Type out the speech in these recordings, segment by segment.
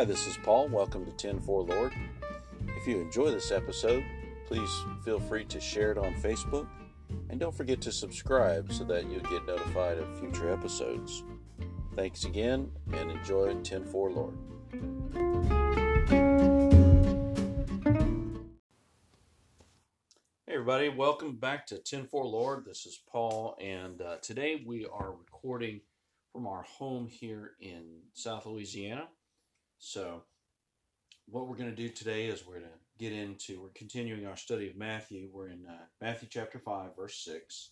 Hi, this is Paul. Welcome to 10 4 Lord. If you enjoy this episode, please feel free to share it on Facebook and don't forget to subscribe so that you'll get notified of future episodes. Thanks again and enjoy 10 4 Lord. Hey, everybody, welcome back to 10 4 Lord. This is Paul, and uh, today we are recording from our home here in South Louisiana. So, what we're going to do today is we're going to get into, we're continuing our study of Matthew. We're in uh, Matthew chapter 5, verse 6,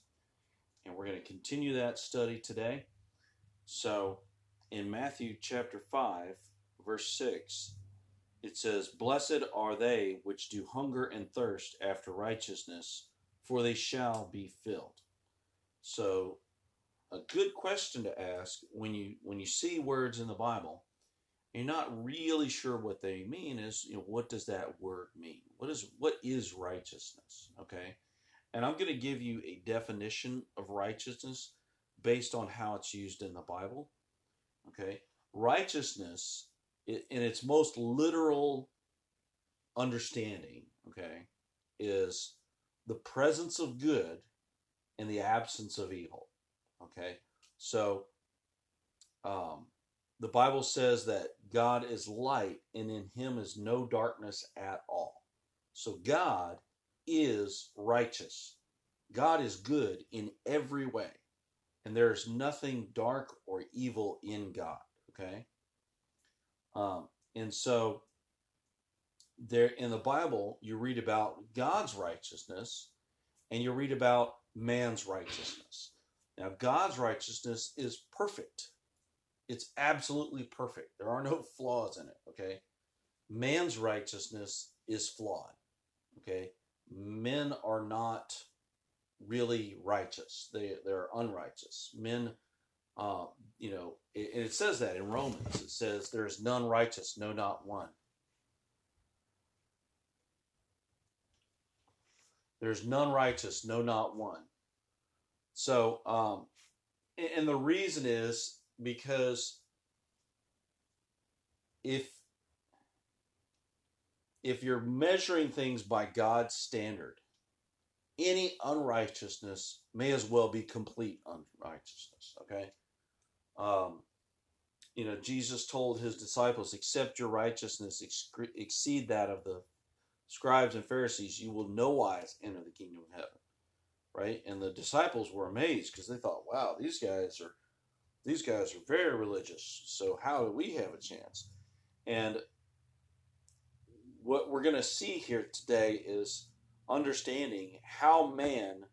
and we're going to continue that study today. So, in Matthew chapter 5, verse 6, it says, Blessed are they which do hunger and thirst after righteousness, for they shall be filled. So, a good question to ask when you when you see words in the Bible you're not really sure what they mean is you know what does that word mean? What is what is righteousness? Okay? And i'm going to give you a definition of righteousness based on how it's used in the bible. Okay? Righteousness in its most literal understanding okay is the presence of good and the absence of evil. Okay? So um the Bible says that God is light and in him is no darkness at all. So God is righteous. God is good in every way. And there's nothing dark or evil in God. Okay? Um, and so there in the Bible, you read about God's righteousness and you read about man's righteousness. Now, God's righteousness is perfect. It's absolutely perfect. There are no flaws in it, okay? Man's righteousness is flawed, okay? Men are not really righteous. They they're unrighteous. Men uh, you know, it, and it says that in Romans. It says there is none righteous, no not one. There's none righteous, no not one. So, um, and the reason is because if if you're measuring things by God's standard, any unrighteousness may as well be complete unrighteousness. Okay, um, you know Jesus told his disciples, "Except your righteousness exceed that of the scribes and Pharisees, you will no wise enter the kingdom of heaven." Right, and the disciples were amazed because they thought, "Wow, these guys are." These guys are very religious. So how do we have a chance? And what we're going to see here today is understanding how man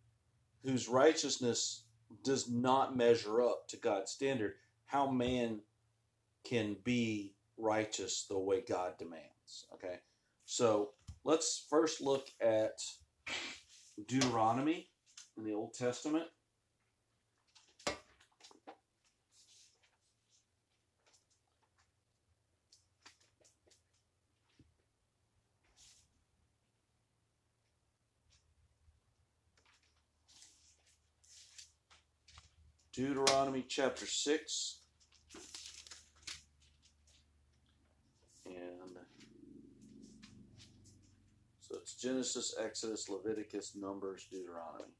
whose righteousness does not measure up to God's standard, how man can be righteous the way God demands. Okay. So let's first look at Deuteronomy in the Old Testament. Deuteronomy chapter 6. And so it's Genesis, Exodus, Leviticus, Numbers, Deuteronomy.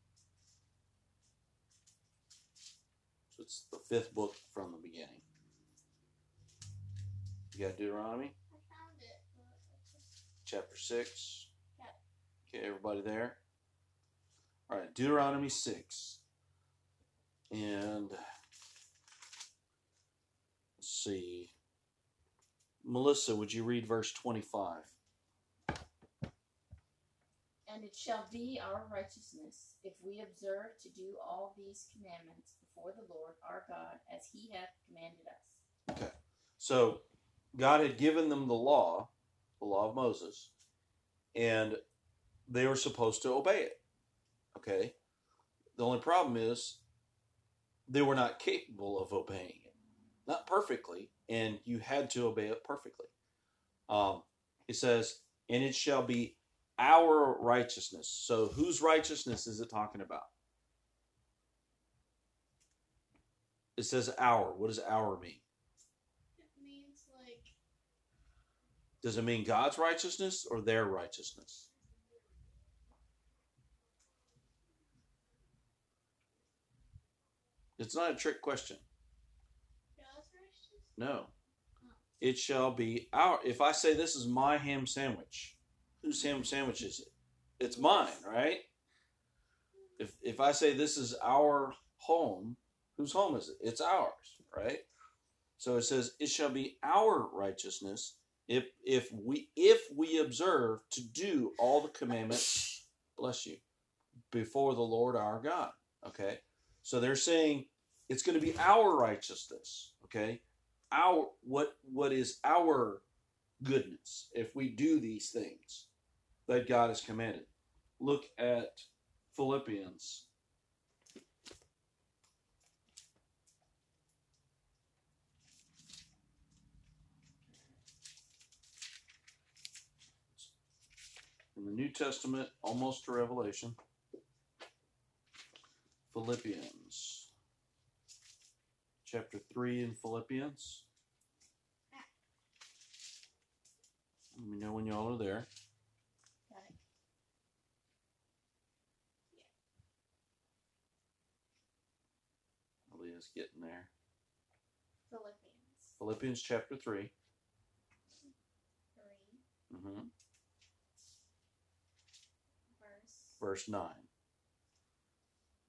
So it's the fifth book from the beginning. You got Deuteronomy? I found it. Chapter 6. Yeah. Okay, everybody there? All right, Deuteronomy 6. And let's see. Melissa, would you read verse 25? And it shall be our righteousness if we observe to do all these commandments before the Lord our God as he hath commanded us. Okay. So God had given them the law, the law of Moses, and they were supposed to obey it. Okay. The only problem is they were not capable of obeying it. Not perfectly, and you had to obey it perfectly. Um, it says, and it shall be our righteousness. So, whose righteousness is it talking about? It says our. What does our mean? It means like Does it mean God's righteousness or their righteousness? It's not a trick question. No. It shall be our. If I say this is my ham sandwich, whose ham sandwich is it? It's mine, right? If if I say this is our home, whose home is it? It's ours, right? So it says it shall be our righteousness if if we if we observe to do all the commandments, bless you, before the Lord our God. Okay? So they're saying it's going to be our righteousness, okay? Our what what is our goodness if we do these things that God has commanded. Look at Philippians in the New Testament, almost to Revelation. Philippians, chapter 3 in Philippians. Let me know when y'all are there. Got it. Aaliyah's getting there. Philippians Philippians chapter 3. 3, Mm-hmm. verse. verse 9.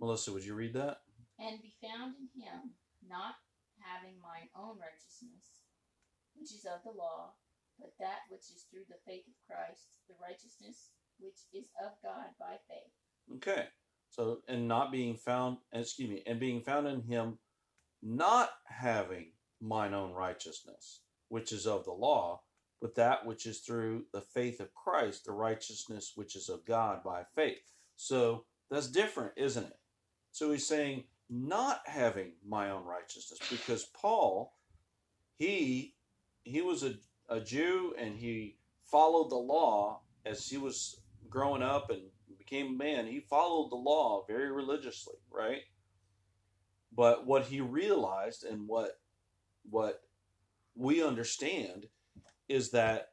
Melissa, would you read that? And be found in him, not having mine own righteousness, which is of the law, but that which is through the faith of Christ, the righteousness which is of God by faith. Okay. So, and not being found, excuse me, and being found in him, not having mine own righteousness, which is of the law, but that which is through the faith of Christ, the righteousness which is of God by faith. So that's different, isn't it? So he's saying, not having my own righteousness, because Paul, he he was a, a Jew and he followed the law as he was growing up and became a man. He followed the law very religiously, right? But what he realized and what what we understand is that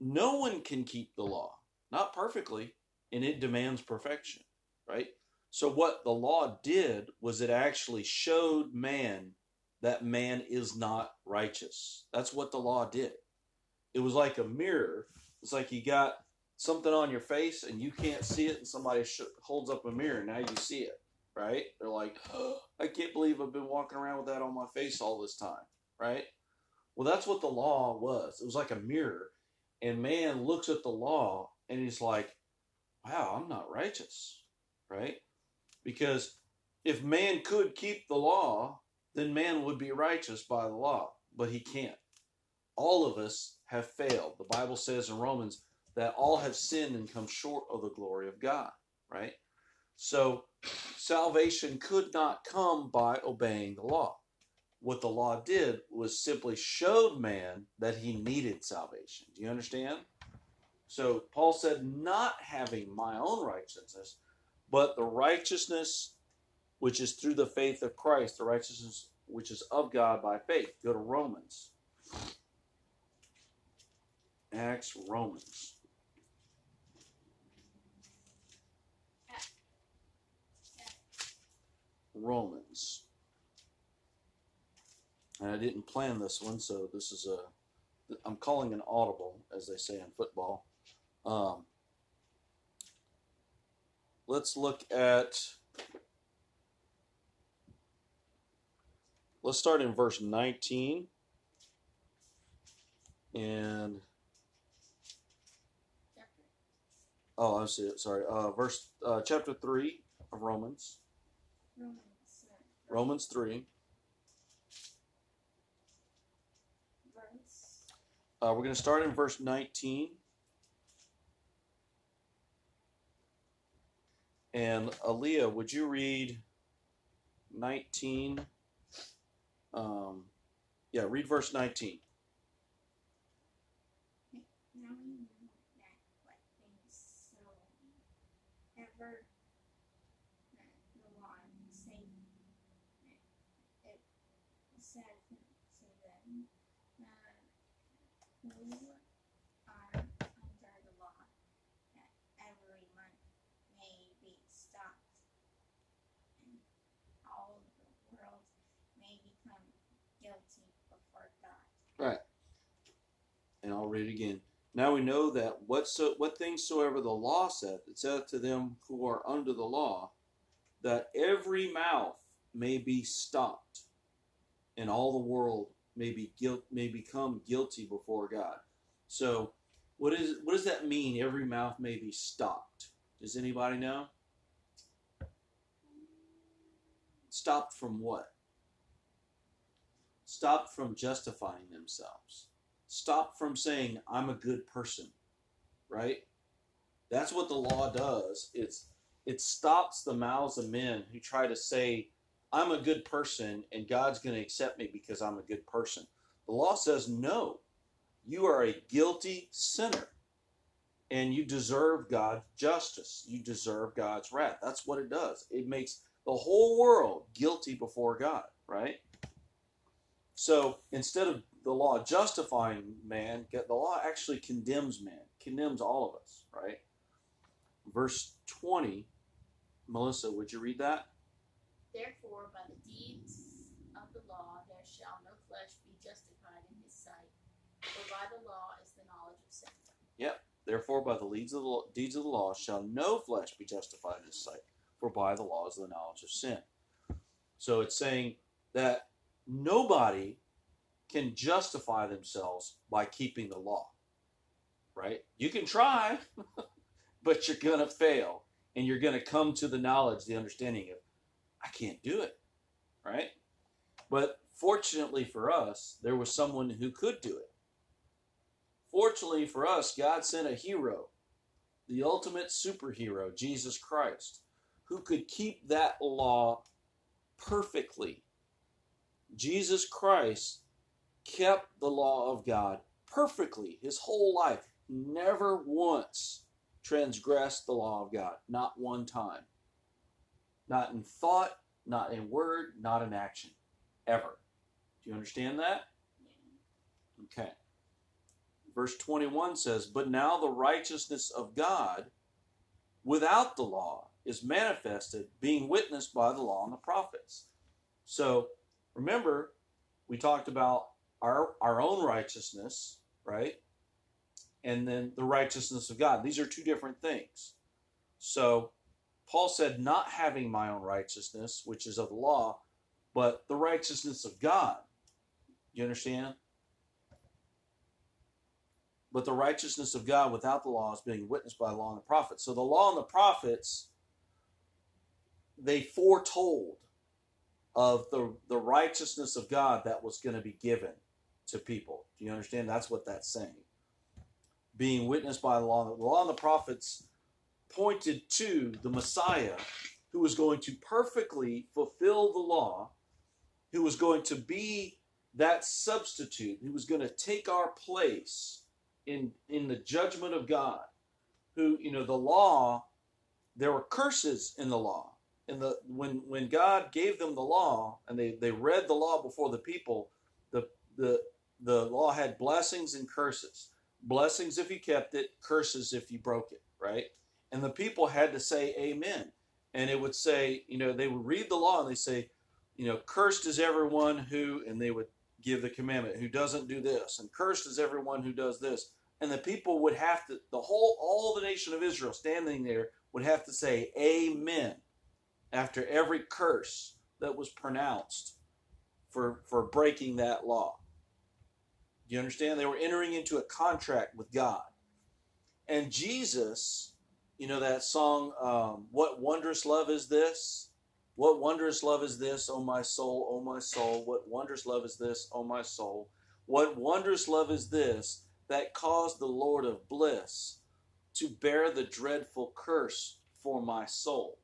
no one can keep the law, not perfectly, and it demands perfection, right? So, what the law did was it actually showed man that man is not righteous. That's what the law did. It was like a mirror. It's like you got something on your face and you can't see it, and somebody sh- holds up a mirror, and now you see it, right? They're like, oh, I can't believe I've been walking around with that on my face all this time, right? Well, that's what the law was. It was like a mirror. And man looks at the law and he's like, wow, I'm not righteous, right? Because if man could keep the law, then man would be righteous by the law, but he can't. All of us have failed. The Bible says in Romans that all have sinned and come short of the glory of God, right? So salvation could not come by obeying the law what the law did was simply showed man that he needed salvation. Do you understand? So Paul said, not having my own righteousness, but the righteousness which is through the faith of Christ, the righteousness which is of God by faith. Go to Romans. Acts, Romans. Romans. And I didn't plan this one, so this is a. I'm calling an audible, as they say in football. Um, let's look at. Let's start in verse 19. And. Oh, I see sorry. sorry. Uh, verse uh, chapter three of Romans. Romans. uh, Romans three. Uh, we're going to start in verse 19. And Aaliyah, would you read 19? Um, yeah, read verse 19. Now we know that what things sown, ever that the law say it says so then uh, who read it again. Now we know that what so, what things soever the law saith, it saith to them who are under the law, that every mouth may be stopped, and all the world may be guilt may become guilty before God. So, what is what does that mean? Every mouth may be stopped. Does anybody know? Stopped from what? Stopped from justifying themselves. Stopped from saying I'm a good person, right? That's what the law does. It's it stops the mouths of men who try to say I'm a good person and God's going to accept me because I'm a good person. The law says no. You are a guilty sinner and you deserve God's justice. You deserve God's wrath. That's what it does. It makes the whole world guilty before God, right? So instead of the law justifying man, the law actually condemns man, condemns all of us, right? Verse 20, Melissa, would you read that? Therefore, by the deeds of the law, there shall no flesh be justified in his sight, for by the law is the knowledge of sin. Yep. Therefore, by the deeds of the, deeds of the law shall no flesh be justified in his sight, for by the law is the knowledge of sin. So it's saying that nobody can justify themselves by keeping the law, right? You can try, but you're going to fail. And you're going to come to the knowledge, the understanding of, I can't do it, right? But fortunately for us, there was someone who could do it. Fortunately for us, God sent a hero, the ultimate superhero, Jesus Christ, who could keep that law perfectly. Jesus Christ kept the law of God perfectly his whole life, never once transgressed the law of God, not one time. Not in thought, not in word, not in action, ever. Do you understand that? Okay. Verse 21 says, But now the righteousness of God without the law is manifested, being witnessed by the law and the prophets. So remember, we talked about our, our own righteousness, right? And then the righteousness of God. These are two different things. So Paul said, Not having my own righteousness, which is of the law, but the righteousness of God. You understand? But the righteousness of God without the law is being witnessed by the law and the prophets. So the law and the prophets, they foretold of the, the righteousness of God that was going to be given to people. Do you understand? That's what that's saying. Being witnessed by the law. The law and the prophets pointed to the Messiah who was going to perfectly fulfill the law, who was going to be that substitute, who was going to take our place in, in the judgment of God. Who, you know, the law, there were curses in the law. And the when when God gave them the law and they, they read the law before the people, the the the law had blessings and curses. Blessings if you kept it, curses if you broke it, right? And the people had to say amen. And it would say, you know, they would read the law and they say, you know, cursed is everyone who, and they would give the commandment, who doesn't do this, and cursed is everyone who does this. And the people would have to, the whole, all the nation of Israel standing there would have to say amen after every curse that was pronounced for, for breaking that law. You understand? They were entering into a contract with God. And Jesus, you know that song, um, What Wondrous Love Is This? What wondrous love is this, O my soul, O my soul? What wondrous love is this, O my soul? What wondrous love is this that caused the Lord of bliss to bear the dreadful curse for my soul?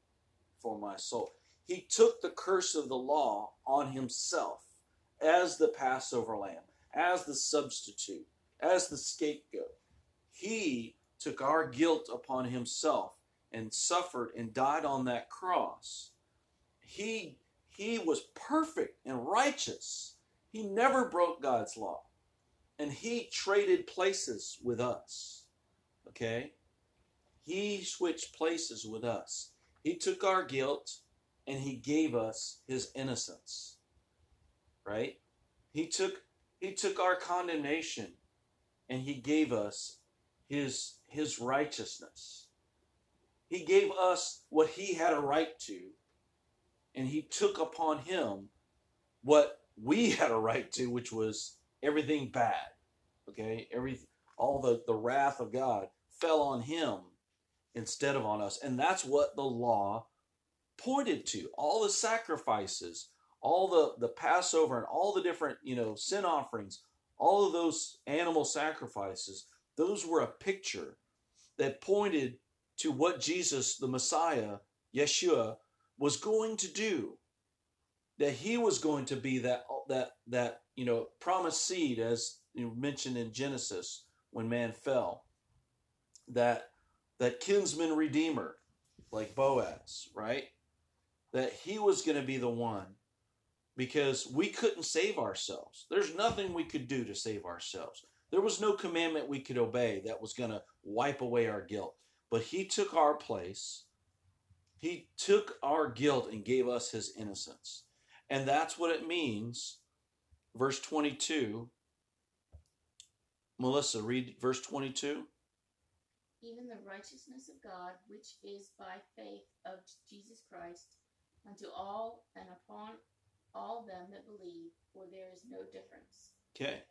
For my soul. He took the curse of the law on himself as the Passover lamb as the substitute, as the scapegoat. He took our guilt upon himself and suffered and died on that cross. He, he was perfect and righteous. He never broke God's law. And he traded places with us. Okay? He switched places with us. He took our guilt and he gave us his innocence. Right? He took he took our condemnation and he gave us his his righteousness. He gave us what he had a right to, and he took upon him what we had a right to, which was everything bad. Okay, every all the the wrath of God fell on him instead of on us, and that's what the law pointed to. All the sacrifices, all the the Passover, and all the different you know sin offerings, all of those animal sacrifices, those were a picture that pointed to what Jesus, the Messiah, Yeshua, was going to do. That he was going to be that that that you know promised seed, as you mentioned in Genesis when man fell. That that kinsman redeemer, like Boaz, right? That he was going to be the one because we couldn't save ourselves. There's nothing we could do to save ourselves. There was no commandment we could obey that was going to wipe away our guilt. But he took our place. He took our guilt and gave us his innocence. And that's what it means. Verse 22. Melissa, read verse 22. Even the righteousness of God, which is by faith of Jesus Christ, unto all and upon all them that believe, for there is no difference. Okay.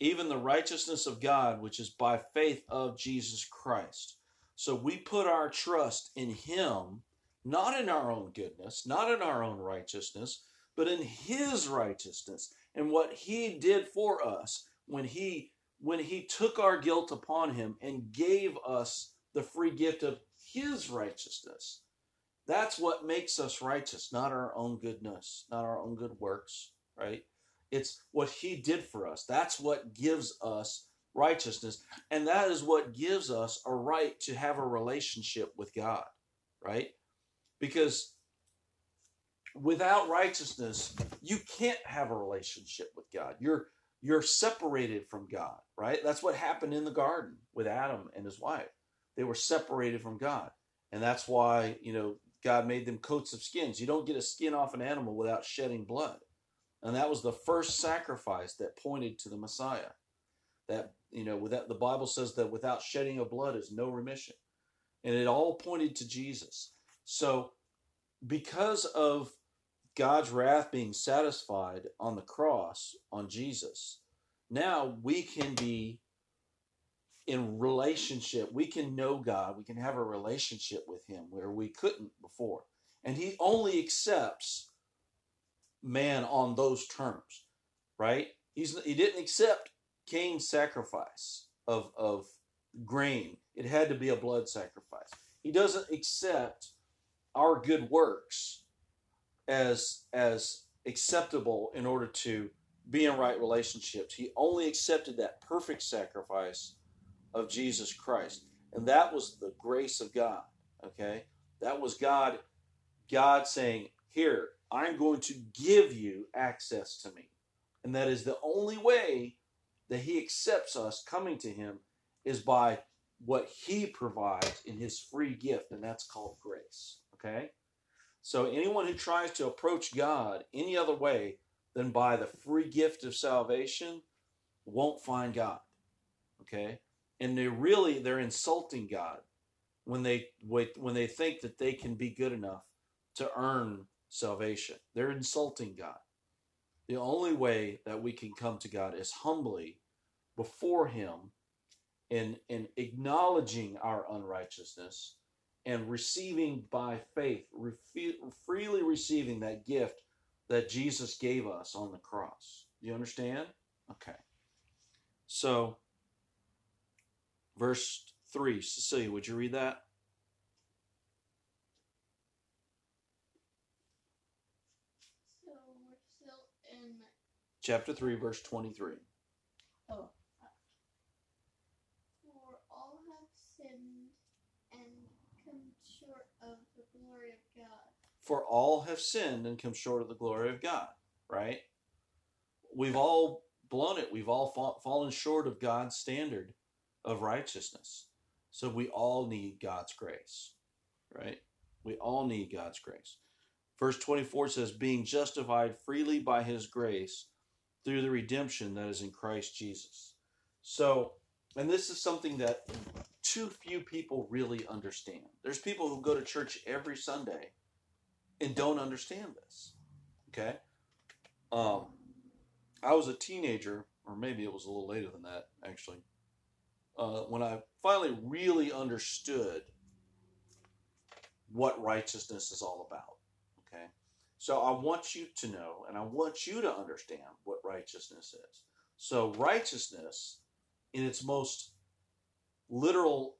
Even the righteousness of God, which is by faith of Jesus Christ. So we put our trust in Him, not in our own goodness, not in our own righteousness, but in His righteousness and what He did for us when He when He took our guilt upon Him and gave us the free gift of His righteousness. That's what makes us righteous, not our own goodness, not our own good works, right? It's what He did for us. That's what gives us righteousness. And that is what gives us a right to have a relationship with God, right? Because without righteousness, you can't have a relationship with God. You're you're separated from God, right? That's what happened in the garden with Adam and his wife. They were separated from God. And that's why, you know, God made them coats of skins. You don't get a skin off an animal without shedding blood. And that was the first sacrifice that pointed to the Messiah. That you know, without the Bible says that without shedding of blood is no remission. And it all pointed to Jesus. So because of God's wrath being satisfied on the cross on Jesus, now we can be in relationship. We can know God. We can have a relationship with Him where we couldn't before. And He only accepts man on those terms, right? He's, he didn't accept Cain's sacrifice of, of grain. It had to be a blood sacrifice. He doesn't accept our good works as as acceptable in order to be in right relationships. He only accepted that perfect sacrifice of Jesus Christ. And that was the grace of God. Okay? That was God God saying, "Here, I'm going to give you access to me." And that is the only way that he accepts us coming to him is by what he provides in his free gift, and that's called grace. Okay? So anyone who tries to approach God any other way than by the free gift of salvation won't find God. Okay? And they really they're insulting God when they when they think that they can be good enough to earn salvation. They're insulting God. The only way that we can come to God is humbly before Him and, in acknowledging our unrighteousness and receiving by faith, refe- freely receiving that gift that Jesus gave us on the cross. Do you understand? Okay. So, verse 3, Cecilia, would you read that? So we're still in. Chapter 3, verse 23. Oh. Uh, For all have sinned and come short of the glory of God. For all have sinned and come short of the glory of God, right? We've all blown it. We've all fa- fallen short of God's standard of righteousness. So we all need God's grace, right? We all need God's grace. Verse 24 says, being justified freely by his grace through the redemption that is in Christ Jesus. So and this is something that too few people really understand. There's people who go to church every Sunday and don't understand this. Okay? Um, I was a teenager, or maybe it was a little later than that, actually, uh, when I finally really understood what righteousness is all about. Okay? So I want you to know, and I want you to understand what righteousness is. So, righteousness, in its most literal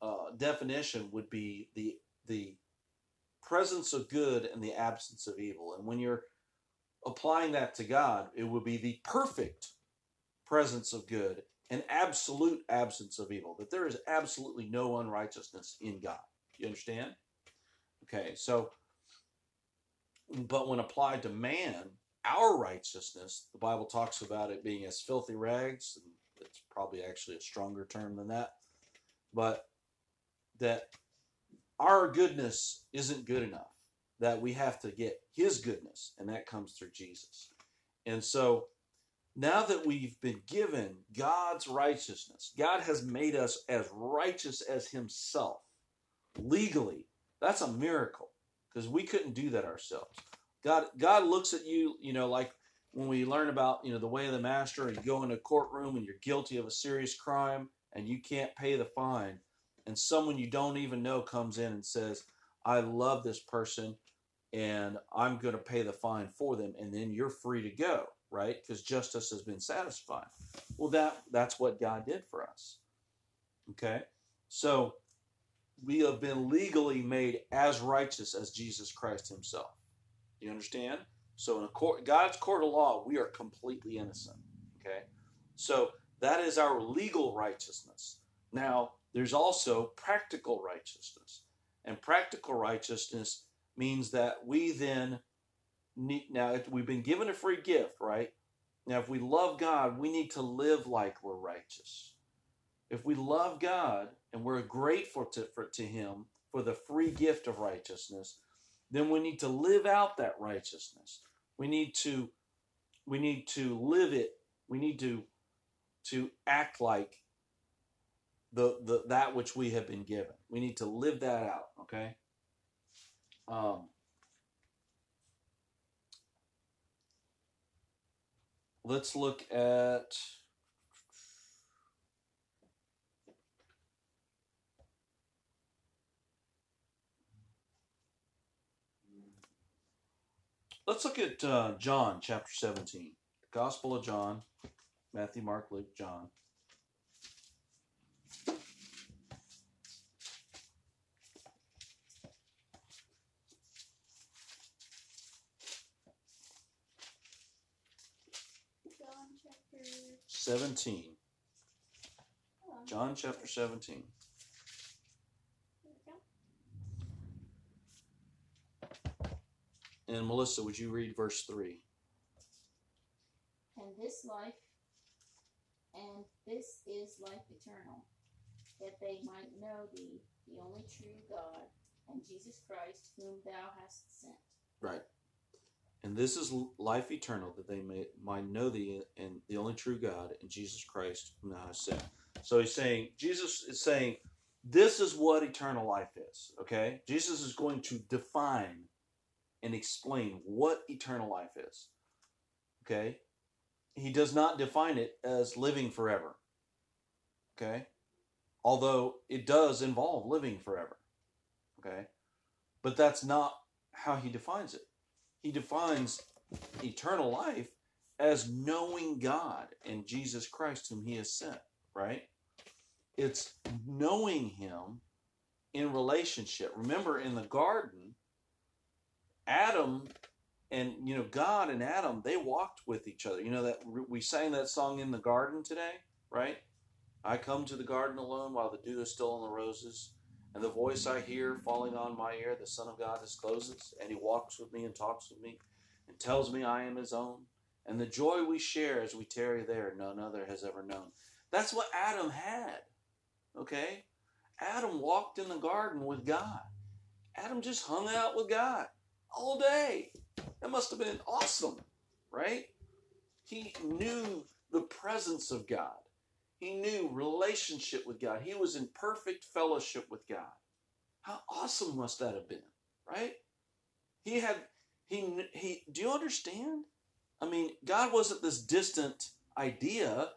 uh, definition, would be the the presence of good and the absence of evil. And when you're applying that to God, it would be the perfect presence of good and absolute absence of evil. That there is absolutely no unrighteousness in God. You understand? Okay, so, but when applied to man, our righteousness, the Bible talks about it being as filthy rags, and it's probably actually a stronger term than that, but that our goodness isn't good enough, that we have to get His goodness, and that comes through Jesus. And so now that we've been given God's righteousness, God has made us as righteous as Himself legally. That's a miracle because we couldn't do that ourselves. God, God looks at you, you know, like when we learn about, you know, the way of the master and you go in a courtroom and you're guilty of a serious crime and you can't pay the fine and someone you don't even know comes in and says, I love this person and I'm going to pay the fine for them and then you're free to go, right? Because justice has been satisfied. Well, that that's what God did for us. Okay? So, we have been legally made as righteous as Jesus Christ himself. You understand? So in court, God's court of law, we are completely innocent. Okay? So that is our legal righteousness. Now, there's also practical righteousness. And practical righteousness means that we then need, now if we've been given a free gift, right? Now, if we love God, we need to live like we're righteous. If we love God and we're grateful to, for, to Him for the free gift of righteousness, then we need to live out that righteousness. We need to we need to live it. We need to to act like the, the that which we have been given. We need to live that out, okay? Um, let's look at Let's look at uh, John chapter 17. Gospel of John. Matthew, Mark, Luke, John. John chapter. 17. Oh, John chapter 17. there we go. And Melissa, would you read verse 3? And this life, and this is life eternal, that they might know thee, the only true God, and Jesus Christ, whom thou hast sent. Right. And this is life eternal, that they may might know thee and the only true God and Jesus Christ, whom thou hast sent. So he's saying, Jesus is saying, this is what eternal life is. Okay? Jesus is going to define and explain what eternal life is. Okay? He does not define it as living forever. Okay? Although it does involve living forever. Okay? But that's not how he defines it. He defines eternal life as knowing God and Jesus Christ, whom he has sent, right? It's knowing him in relationship. Remember, in the garden, Adam and you know God and Adam they walked with each other. You know that we sang that song in the garden today, right? I come to the garden alone while the dew is still on the roses, and the voice I hear falling on my ear, the Son of God discloses, and He walks with me and talks with me, and tells me I am His own, and the joy we share as we tarry there, none other has ever known. That's what Adam had. Okay, Adam walked in the garden with God. Adam just hung out with God all day. That must have been awesome, right? He knew the presence of God. He knew relationship with God. He was in perfect fellowship with God. How awesome must that have been, right? He had he he do you understand? I mean, God wasn't this distant idea.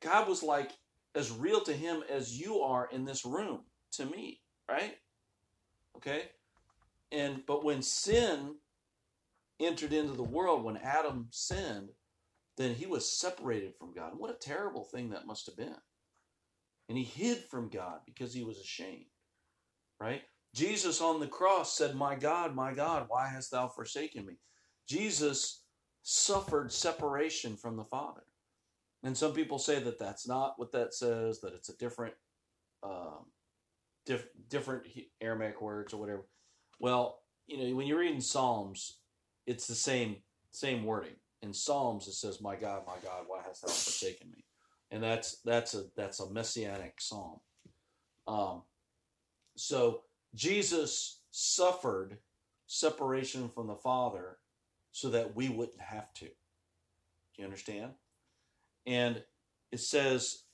God was like as real to him as you are in this room to me, right? Okay? And but when sin entered into the world, when Adam sinned, then he was separated from God. What a terrible thing that must have been. And he hid from God because he was ashamed, right? Jesus on the cross said, My God, my God, why hast thou forsaken me? Jesus suffered separation from the Father. And some people say that that's not what that says, that it's a different, um, diff- different Aramaic words or whatever. Well, you know, when you're reading Psalms, it's the same same wording. In Psalms, it says, "My God, my God, why hast thou forsaken me?" And that's that's a that's a messianic psalm. Um, so Jesus suffered separation from the Father so that we wouldn't have to. Do you understand? And it says,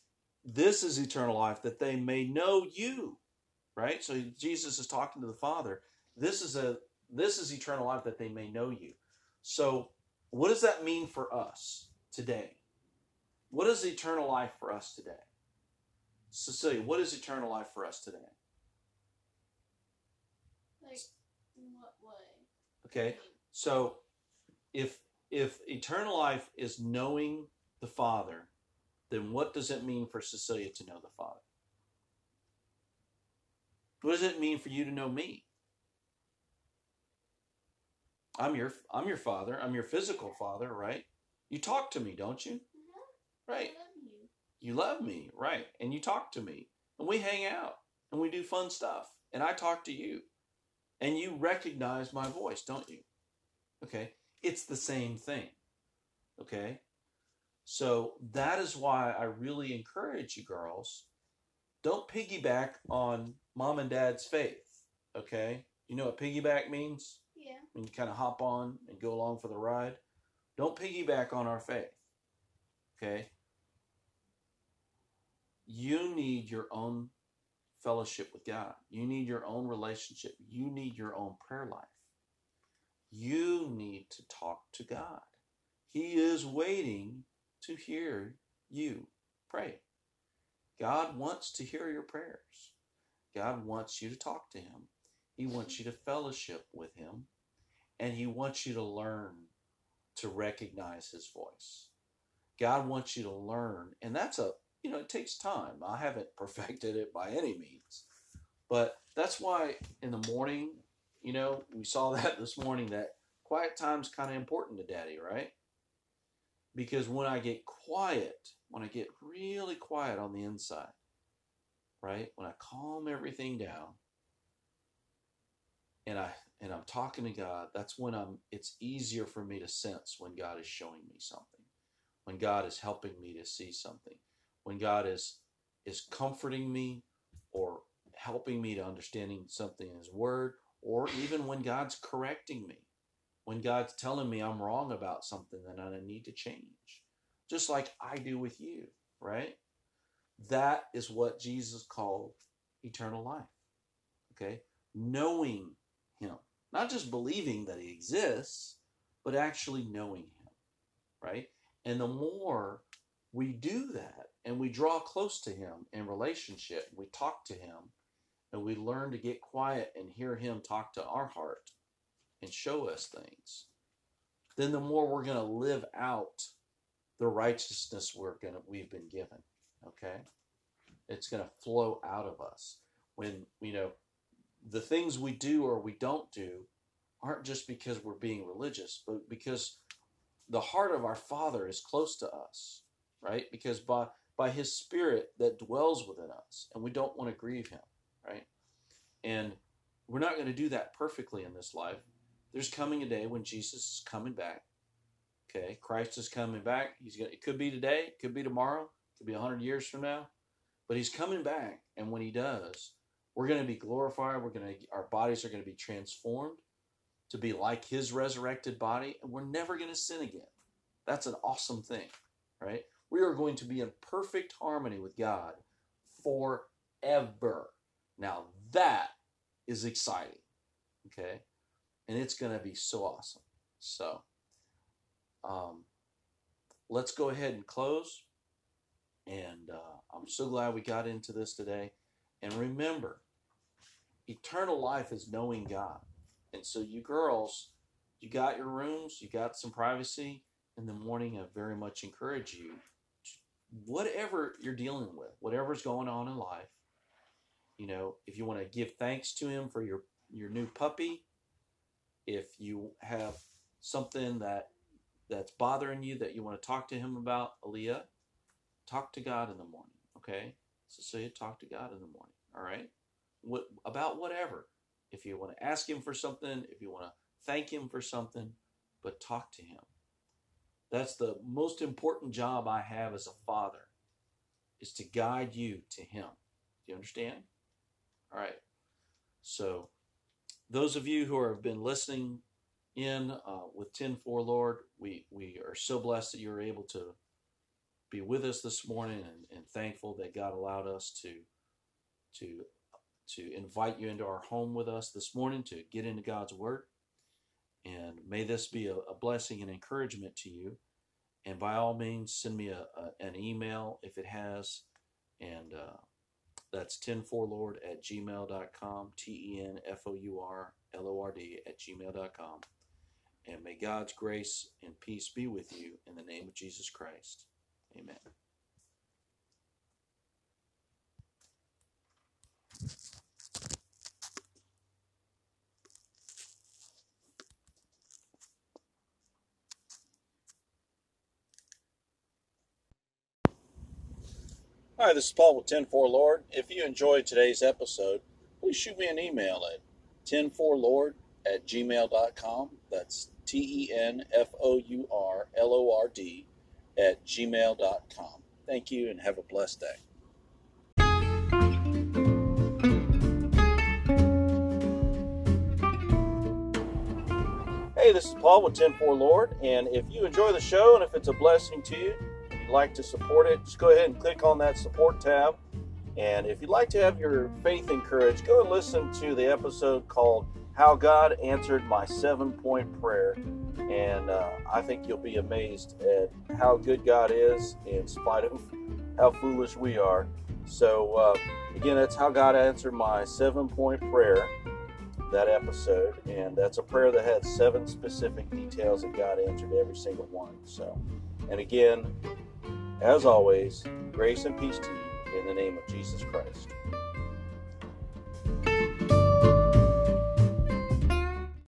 This is eternal life, that they may know you. Right? So Jesus is talking to the Father. This is a this is eternal life that they may know you. So what does that mean for us today? What is eternal life for us today? Cecilia, what is eternal life for us today? Like, in what way? Okay. So if if eternal life is knowing the Father, then what does it mean for Cecilia to know the Father? What does it mean for you to know me? I'm your I'm your father. I'm your physical father, right? You talk to me, don't you? Uh-huh. Right. Love you. You love me, right? And you talk to me. And we hang out and we do fun stuff. And I talk to you. And you recognize my voice, don't you? Okay? It's the same thing. Okay? So that is why I really encourage you girls don't piggyback on mom and dad's faith. Okay? You know what piggyback means? Yeah. and you kind of hop on and go along for the ride. Don't piggyback on our faith. Okay? You need your own fellowship with God. You need your own relationship. You need your own prayer life. You need to talk to God. He is waiting to hear you pray. God wants to hear your prayers. God wants you to talk to Him. He wants you to fellowship with Him. And He wants you to learn to recognize His voice. God wants you to learn. And that's a, you know, it takes time. I haven't perfected it by any means. But that's why in the morning, you know, we saw that this morning that quiet time's kind of important to daddy, right? Because when I get quiet, when I get really quiet on the inside, right? When I calm everything down and I and I'm talking to God, that's when I'm it's easier for me to sense when God is showing me something. When God is helping me to see something. When God is is comforting me or helping me to understanding something in his word or even when God's correcting me. When God's telling me I'm wrong about something that I need to change. Just like I do with you, right? That is what Jesus called eternal life. Okay? Knowing. Not just believing that he exists, but actually knowing him, right? And the more we do that and we draw close to him in relationship, we talk to him, and we learn to get quiet and hear him talk to our heart and show us things, then the more we're going to live out the righteousness we're going to we've been given, okay? It's going to flow out of us. When, you know, the things we do or we don't do aren't just because we're being religious, but because the heart of our Father is close to us, right? Because by by His Spirit that dwells within us, and we don't want to grieve Him, right? And we're not going to do that perfectly in this life. There's coming a day when Jesus is coming back. Okay, Christ is coming back. He's going. It could be today. It could be tomorrow. It could be hundred years from now. But He's coming back, and when He does, we're going to be glorified. We're going to. Our bodies are going to be transformed to be like His resurrected body, and we're never going to sin again. That's an awesome thing, right? We are going to be in perfect harmony with God forever. Now that is exciting. Okay? And it's going to be so awesome. So, um, let's go ahead and close. And uh, I'm so glad we got into this today. And remember, eternal life is knowing God. And so, you girls, you got your rooms, you got some privacy. In the morning, I very much encourage you, whatever you're dealing with, whatever's going on in life, you know, if you want to give thanks to Him for your, your new puppy, if you have something that that's bothering you that you want to talk to him about, Aaliyah, talk to God in the morning. Okay, Cecilia, talk to God in the morning. All right, what about whatever? If you want to ask Him for something, if you want to thank Him for something, but talk to Him. That's the most important job I have as a father, is to guide you to Him. Do you understand? All right. So, those of you who have been listening in uh, with 10 4 Lord. We, we are so blessed that you're able to be with us this morning and, and thankful that God allowed us to, to, to invite you into our home with us this morning to get into God's Word. And may this be a, a blessing and encouragement to you. And by all means, send me a, a an email if it has. And uh, that's tenfourlord at gmail.com, T E N F O U R L O R D at gmail.com. And may God's grace and peace be with you in the name of Jesus Christ. Amen. Hi, this is Paul with 104 Lord. If you enjoyed today's episode, please shoot me an email at tenfourlord at gmail.com. That's T E N F O U R L O R D at gmail.com. Thank you and have a blessed day. Hey, this is Paul with 104 Lord, and if you enjoy the show and if it's a blessing to you, if you'd like to support it, just go ahead and click on that support tab. And if you'd like to have your faith encouraged, go and listen to the episode called How God Answered My Seven Point Prayer. And uh, I think you'll be amazed at how good God is in spite of how foolish we are. So, uh, again, that's how God answered my seven point prayer, that episode. And that's a prayer that had seven specific details that God answered every single one. So, and again, as always, grace and peace to you in the name of Jesus Christ.